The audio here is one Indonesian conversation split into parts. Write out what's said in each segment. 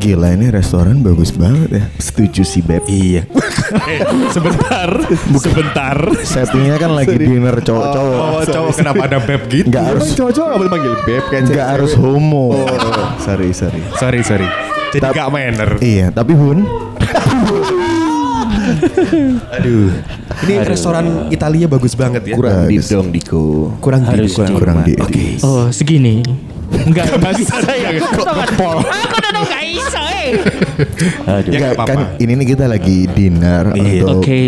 Gila ini restoran bagus banget ya. Setuju sih Beb. Iya. Eh, sebentar, sebentar. Settingnya kan lagi dinner cowok-cowok. Oh, cowok kenapa ada beb gitu? Nggak harus Cowok-cowok gak boleh manggil beb kan nggak harus homo. sorry sorry. Sorry, sorry. Jadi Tap- gak manner. Iya, tapi Hun. Aduh Ini restoran Italia bagus banget ya Kurang di dong Diko Kurang di kurang, kurang di. Oke Oh segini. Enggak, enggak bisa saya. Kok ngepol? Aku udah tau gak bisa eh. Aduh. Ya, Nggak, nggak kan apa-apa. ini nih kita lagi dinner Iya. untuk Oke.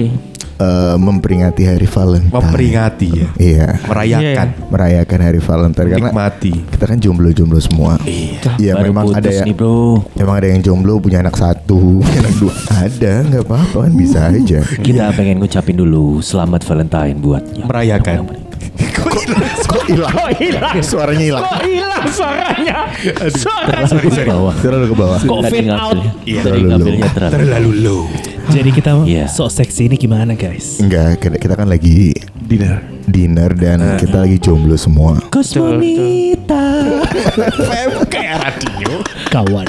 eh, memperingati hari Valentine. Memperingati ya Iya. Merayakan Merayakan hari Valentine karena Nikmati kita kan jomblo-jomblo semua. Iya, Baru memang ada yang nih bro. Emang ada yang jomblo punya anak satu, punya anak dua. Ada, nggak apa-apa kan bisa aja. Kita pengen ngucapin dulu selamat Valentine buatnya. Merayakan Kok hilang? Suaranya hilang. hilang suaranya? Suara Sorry, sorry. bawah. Terlalu ke bawah. Kok Fade out. Iya. Terlalu ngambilnya terlalu. Low. Jadi kita Iya. sok seksi ini gimana guys? Enggak, kita, kita kan lagi Dinner dinner dan kita lagi jomblo semua. Kosmonita. Kayak radio. Kawan.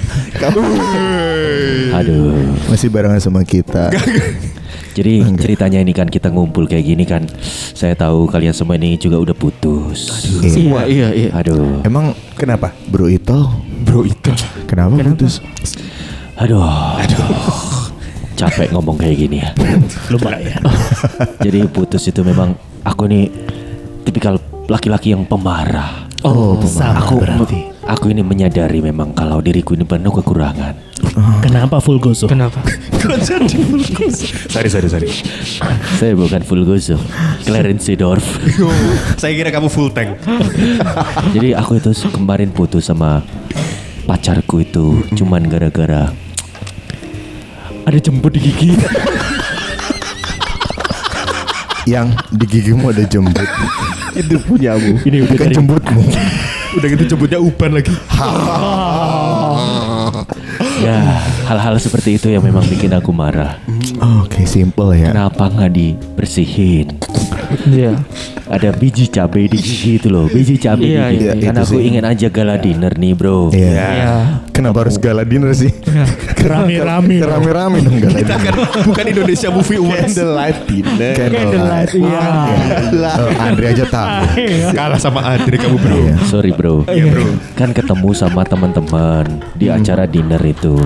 Aduh. Masih barengan sama kita. Jadi ceritanya ini kan kita ngumpul kayak gini kan. Saya tahu kalian semua ini juga udah putus. Iya. iya iya. Aduh. Emang Kenapa? Bro Ito Bro itu kenapa, putus? Aduh. Capek ngomong kayak gini ya. Lumayan. Jadi putus itu memang aku nih tipikal laki-laki yang pemarah. Oh, sama Aku berarti. Aku ini menyadari memang kalau diriku ini penuh kekurangan. Kenapa full gozo? Kenapa? Sorry, sorry, sorry. Saya bukan full gozo, Clarence Seedorf. Saya kira kamu full tank. Jadi aku itu kemarin putus sama pacarku itu cuman gara-gara ada jemput di gigi. Yang di gigimu ada jembut. Itu punyamu Ini udah Bukan dari jembutmu. Udah gitu jemputnya uban lagi. ya hal-hal seperti itu yang memang bikin aku marah. Oke, simple ya. Kenapa nggak dibersihin? Iya. Ada biji cabai di gigi itu loh, biji cabai Iya, di gigi. iya, Kan itu aku sih. ingin aja gala dinner nih bro. Iya. Iya. Kenapa harus gala dinner sih? Rame-rame. Rame-rame dong gala Kita dinner. kan bukan Indonesia Movie Awards. Candlelight dinner Candlelight. Iya. Oh, Andre aja tahu. Kalah sama Adri kamu bro. Iya. Sorry bro. Iya bro. Kan ketemu sama teman-teman di acara dinner itu.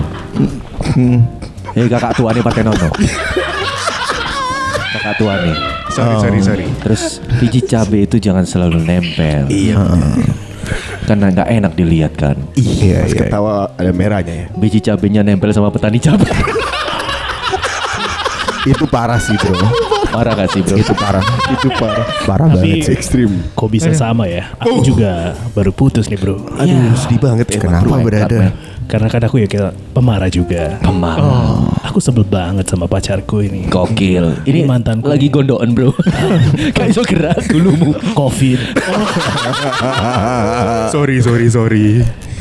Hei kakak tua nih pakai nono. kakak tua nih. Sorry, sorry, sorry. Terus biji cabai itu jangan selalu nempel. Iya. Karena nggak enak dilihat kan. Iya, Pas iya. ketawa ada merahnya ya Biji cabainya nempel sama petani cabai. Itu parah sih, Bro. Parah gak sih bro? Itu parah. Itu parah Parah Tapi- banget sih. Ekstrim Kok bisa sama ya? Aku juga baru putus nih bro. Aduh sedih banget ya Kenapa, berada? Karena kan aku ya kayak pemarah juga. Pemarah. Aku sebel banget sama pacarku ini. Gokil. Ini Ini mantanku. lagi gondoan bro. Kayak iso gerak dulumu. Covid. Sorry, sorry, sorry.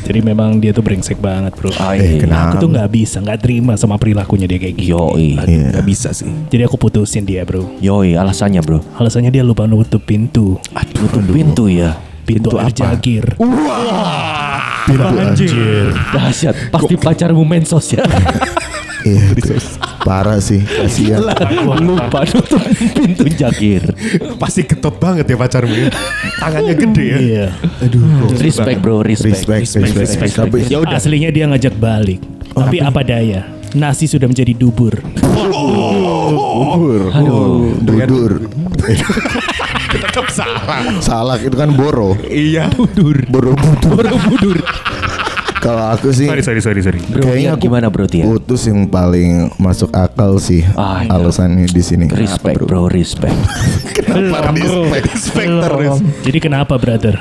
Jadi memang dia tuh brengsek banget bro. Ah, Eh, iya. kenapa? Aku tuh nggak bisa, nggak terima sama perilakunya dia kayak gitu. Yoi. Iya. Gak bisa sih Jadi aku putusin dia bro. Yoi alasannya bro. Alasannya dia lupa nutup pintu. Nutup pintu ya. Pintu, air jagir. Pintu anjir. Dahsyat. Pasti pacarmu mensos ya. Iya, parah sih. Kasihan. Lupa nutup pintu jagir. Pasti ketot banget ya pacarmu ya. Tangannya gede ya. Iya. Aduh. Respect bro, respect. Respect, respect, Tapi Ya udah. Aslinya dia ngajak balik. Tapi apa daya? Nasi sudah menjadi dubur. Bubur Aduh. dudur. Tetap salah. Salah itu kan boro. Iya. Boro budur. Borobudur. Kalau aku sih Sorry, sorry, sorry, sorry. Bro, Kayaknya Tia, aku- gimana bro Tia? putus yang paling masuk akal sih Ah, iya. alasannya di sini. Respect bro, respect. Respect terus. Jadi kenapa brother?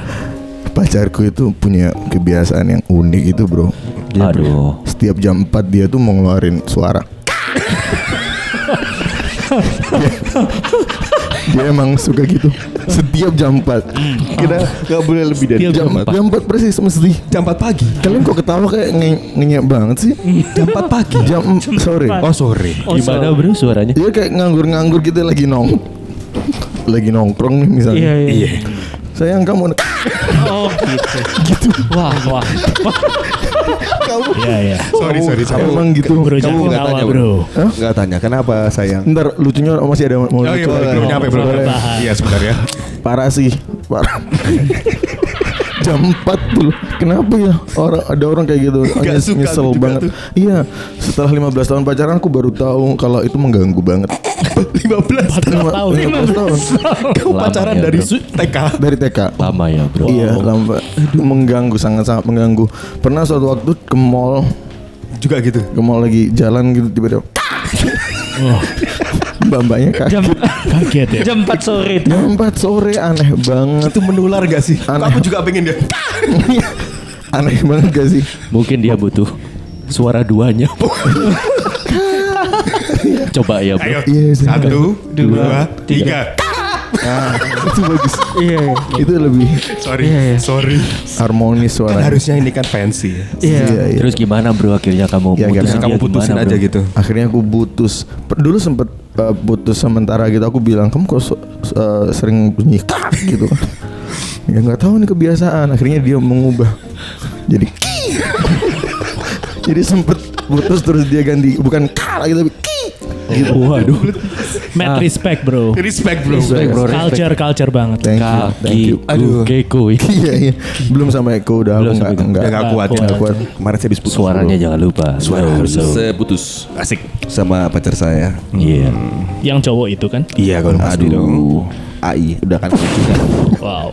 Pacarku itu punya kebiasaan yang unik itu bro. Aduh. Setiap jam 4 dia tuh mau ngeluarin suara. Dia emang suka gitu. Setiap jam 4. Kita gak boleh lebih dari Jam, jam jam 4 persis mesti. Jam 4 pagi Kalian kok ketawa kayak nge- ngenyek banget sih? Jam 4 pagi Jam sore. Oh sore Gimana bro suaranya? Dia kayak nganggur-nganggur gitu lagi nong lagi nongkrong nih misalnya. iya. Sayang kamu Oh gitu. Wah wah. kamu Iya iya. Sorry, sorry, sorry. emang gitu Bro jangan nggak ketawa tanya, bro. Enggak tanya kenapa sayang? ntar lucunya masih ada mau Oh iya, lucu belum, lagi. belum nyampe, belum. Iya, sebentar ya. parah sih parah jam 4 tuh kenapa ya orang ada orang kayak gitu Nyes- suka nyesel banget tuh. iya setelah 15 tahun pacaran aku baru tahu kalau itu mengganggu banget 15 Empat tahun. 15 tahun Kamu Lama pacaran ya, dari TK. dari TK Lama ya bro. Iya, lambat. Aduh, mengganggu sangat-sangat mengganggu. Pernah suatu waktu ke mall, Juga gitu. ke mall lagi jalan gitu tiba-tiba Oh, mbak-mbaknya kaget. Jam kaget ya. jam 4 sore. Jam 4 sore aneh banget. Itu menular gak sih? Aneh. Aku juga pengen dia. aneh banget gak sih? Mungkin dia butuh suara duanya. Coba ya bro. Ayo. Iya. Satu, dua, tiga. Ah, itu bagus. Iya. iya. Itu lebih Sorry, Iya, iya. sorry. harmonis Kan suara. harusnya ini kan fancy ya. Iya. iya. Terus gimana bro akhirnya kamu Ya, putus akhirnya Kamu putusin aja gitu. Akhirnya aku putus. Dulu sempet uh, putus sementara gitu. Aku bilang kamu kok so- uh, sering bunyi kak gitu. ya nggak tahu nih kebiasaan. Akhirnya dia mengubah jadi ki. jadi sempet putus terus dia ganti bukan kak lagi tapi ki. Gitu. Waduh. Mad respect bro. Respect bro. Respect, bro. Culture culture banget. Thank you, thank you. Aduh. Keko Iya iya. Belum sampai Eko udah Belum aku sampai nggak Eko. nggak Udah nggak kuat. nggak kuat. Kemarin saya habis putus. Suaranya bro. jangan lupa. Suara harus saya putus. Asik. Sama pacar saya. Iya. Yang cowok itu kan. Iya kalau pasti dong. Aduh. AI udah kan juga. Wow.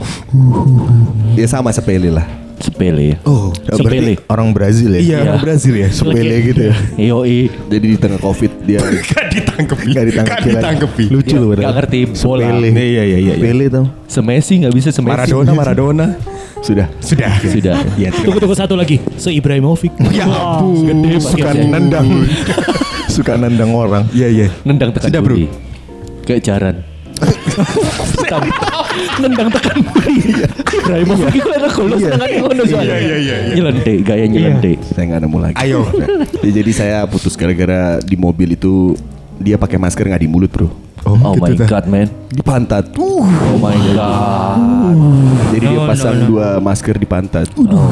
Ya sama sepele lah. Sepele. Oh, Ya, Sepele. Orang Brazil ya. iya orang Brazil ya. Sepele gitu ya. Yoi. Jadi di tengah covid dia Gak ditangkepi. Gak ditangkepi. Gak ditangkepi. Lucu loh Gak ngerti bola. Sepele. Iya, iya, iya, iya. Sepele tau. Semesi nggak bisa semesi. Maradona, Maradona. Sudah. Sudah. Sudah. Ya, Tunggu tunggu satu lagi. Se Ibrahimovic. Ya ampun. Gede Suka nendang. Suka nendang orang. Iya, iya. Nendang tekan Sudah, bro. Kayak jaran. Nendang tekan buri. Ibrahimovic itu ada golus tangannya ngono soalnya. Iya, iya, iya, iya. Nyelendik, gaya nyelendik. saya nggak nemu lagi. Ayo. Ya, jadi saya putus gara-gara di mobil itu dia pakai masker nggak di mulut bro. Oh, my god, man. Di pantat. Oh my god. Jadi dia No, no, pasang no. dua masker di pantat.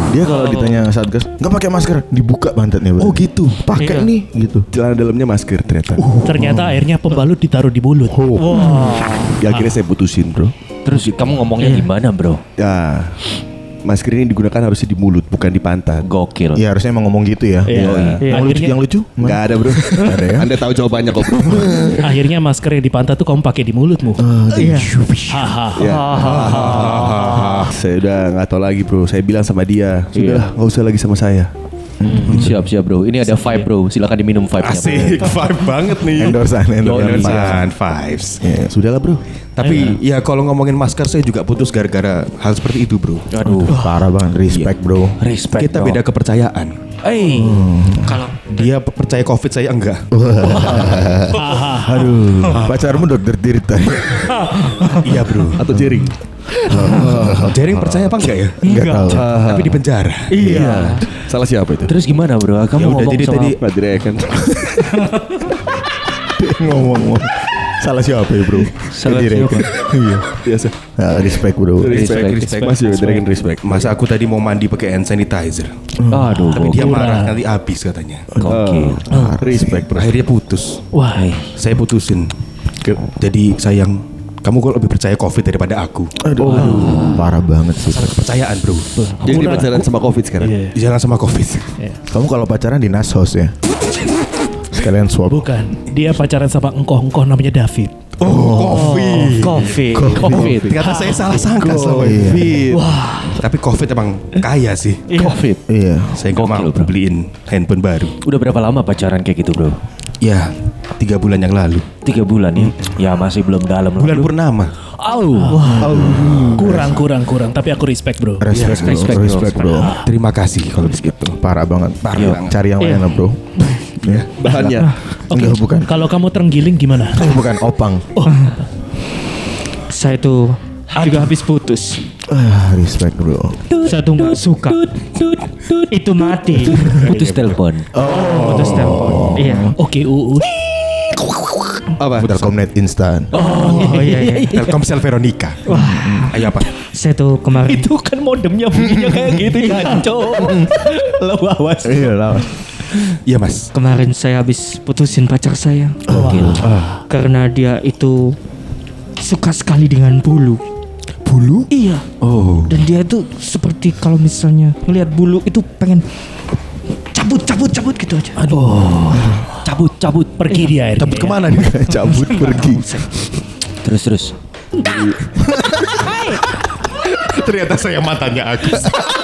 Dia kalau ditanya satgas nggak pakai masker, dibuka pantatnya. Oh gitu. Pakai Iya. nih gitu. Celana dalamnya masker ternyata. Ternyata akhirnya pembalut ditaruh di mulut. Ya akhirnya saya putusin bro. Terus kamu ngomongnya gimana, bro? Ya masker ini digunakan harusnya di mulut bukan di pantat. Gokil. Iya harusnya emang ngomong gitu ya. Iya. Iya. Yang lucu, yang lucu? Nggak ada bro. ada ya? Anda tahu jawabannya kok bro. akhirnya masker yang di pantat tuh kamu pakai di mulutmu. Iya. Haha. ya. saya udah nggak tahu lagi bro. Saya bilang sama dia, sudahlah nggak usah lagi sama saya. Siap, siap, bro. Ini ada vibe, bro. Silakan diminum bro. Asik, vibe banget nih. Endorsan, endorsan. Endorsan vibes. Ya, sudahlah bro. Tapi ya kalau ngomongin masker saya juga putus gara-gara hal seperti itu bro. Aduh. Parah banget, respect bro. Respect. Kita bro. beda kepercayaan. Eh, Kalau Dia pe- percaya covid saya enggak. Aduh, pacarmu dokter Tirta. iya bro. Atau jaring. Jaring percaya apa enggak ya? Enggak tahu. Tapi di penjara. Iya. Salah siapa itu? terus gimana, bro? Kamu Ya udah, ngomong jadi sama tadi- Nggak direken. Ngomong-ngomong. Salah siapa ya bro? Salah siapa? Iya. Biasa. Nah, respect bro. Respect, respect. Masih direken respect. Masa aku tadi mau mandi pakai hand sanitizer. Aduh, Tapi dia marah nanti habis katanya. Gokil. Ah, respect bro. Akhirnya putus. Wah. Saya putusin. Jadi sayang, kamu kok lebih percaya covid daripada aku. Aduh, parah banget sih. Percayaan bro. Jadi pacaran sama covid sekarang. Jangan sama covid. Kamu kalau pacaran di Nasos ya? Sekalian swap. Bukan. Dia pacaran sama engkoh-engkoh namanya David. Oh, covid. Covid. Covid. Ternyata saya salah sangka sama iya. Covid. Tapi Covid emang kaya sih. Covid. Iya. Saya nggak mau bro. beliin handphone baru. Udah berapa lama pacaran kayak gitu, bro? Ya, tiga bulan yang lalu. Tiga bulan ya? Ya masih belum dalam. Bulan purnama. Au. Kurang kurang kurang. Tapi aku respect bro. Respect, bro. respect, Respect, bro. bro. Terima kasih kalau begitu. Parah banget. Parah banget. Cari yang lain lah bro. Ya. Bahannya. Oke. Enggak, bukan. Kalau kamu terenggiling gimana? Eh, bukan opang. Saya tuh juga habis putus. Ah, respect bro. Saya tuh nggak suka. Itu mati. Putus telepon. Putus telepon. Iya. Oke uu. Apa? Telkomnet instan. Oh iya iya. Telkomsel Veronica. Ayo apa? Saya tuh kemarin Itu kan modemnya bunyinya kayak gitu Cok. Lo awas. Iya lah. Iya mas. kemarin saya habis putusin pacar saya Gokil. karena dia itu suka sekali dengan bulu. Bulu? Iya. Oh. Dan dia tuh seperti kalau misalnya ngelihat bulu itu pengen cabut cabut cabut gitu aja. Aduh. Cabut, cabut. Pergi dia akhirnya. Cabut ya. ke mana nih? Cabut pergi. Terus, terus. Ternyata saya mantannya Agus.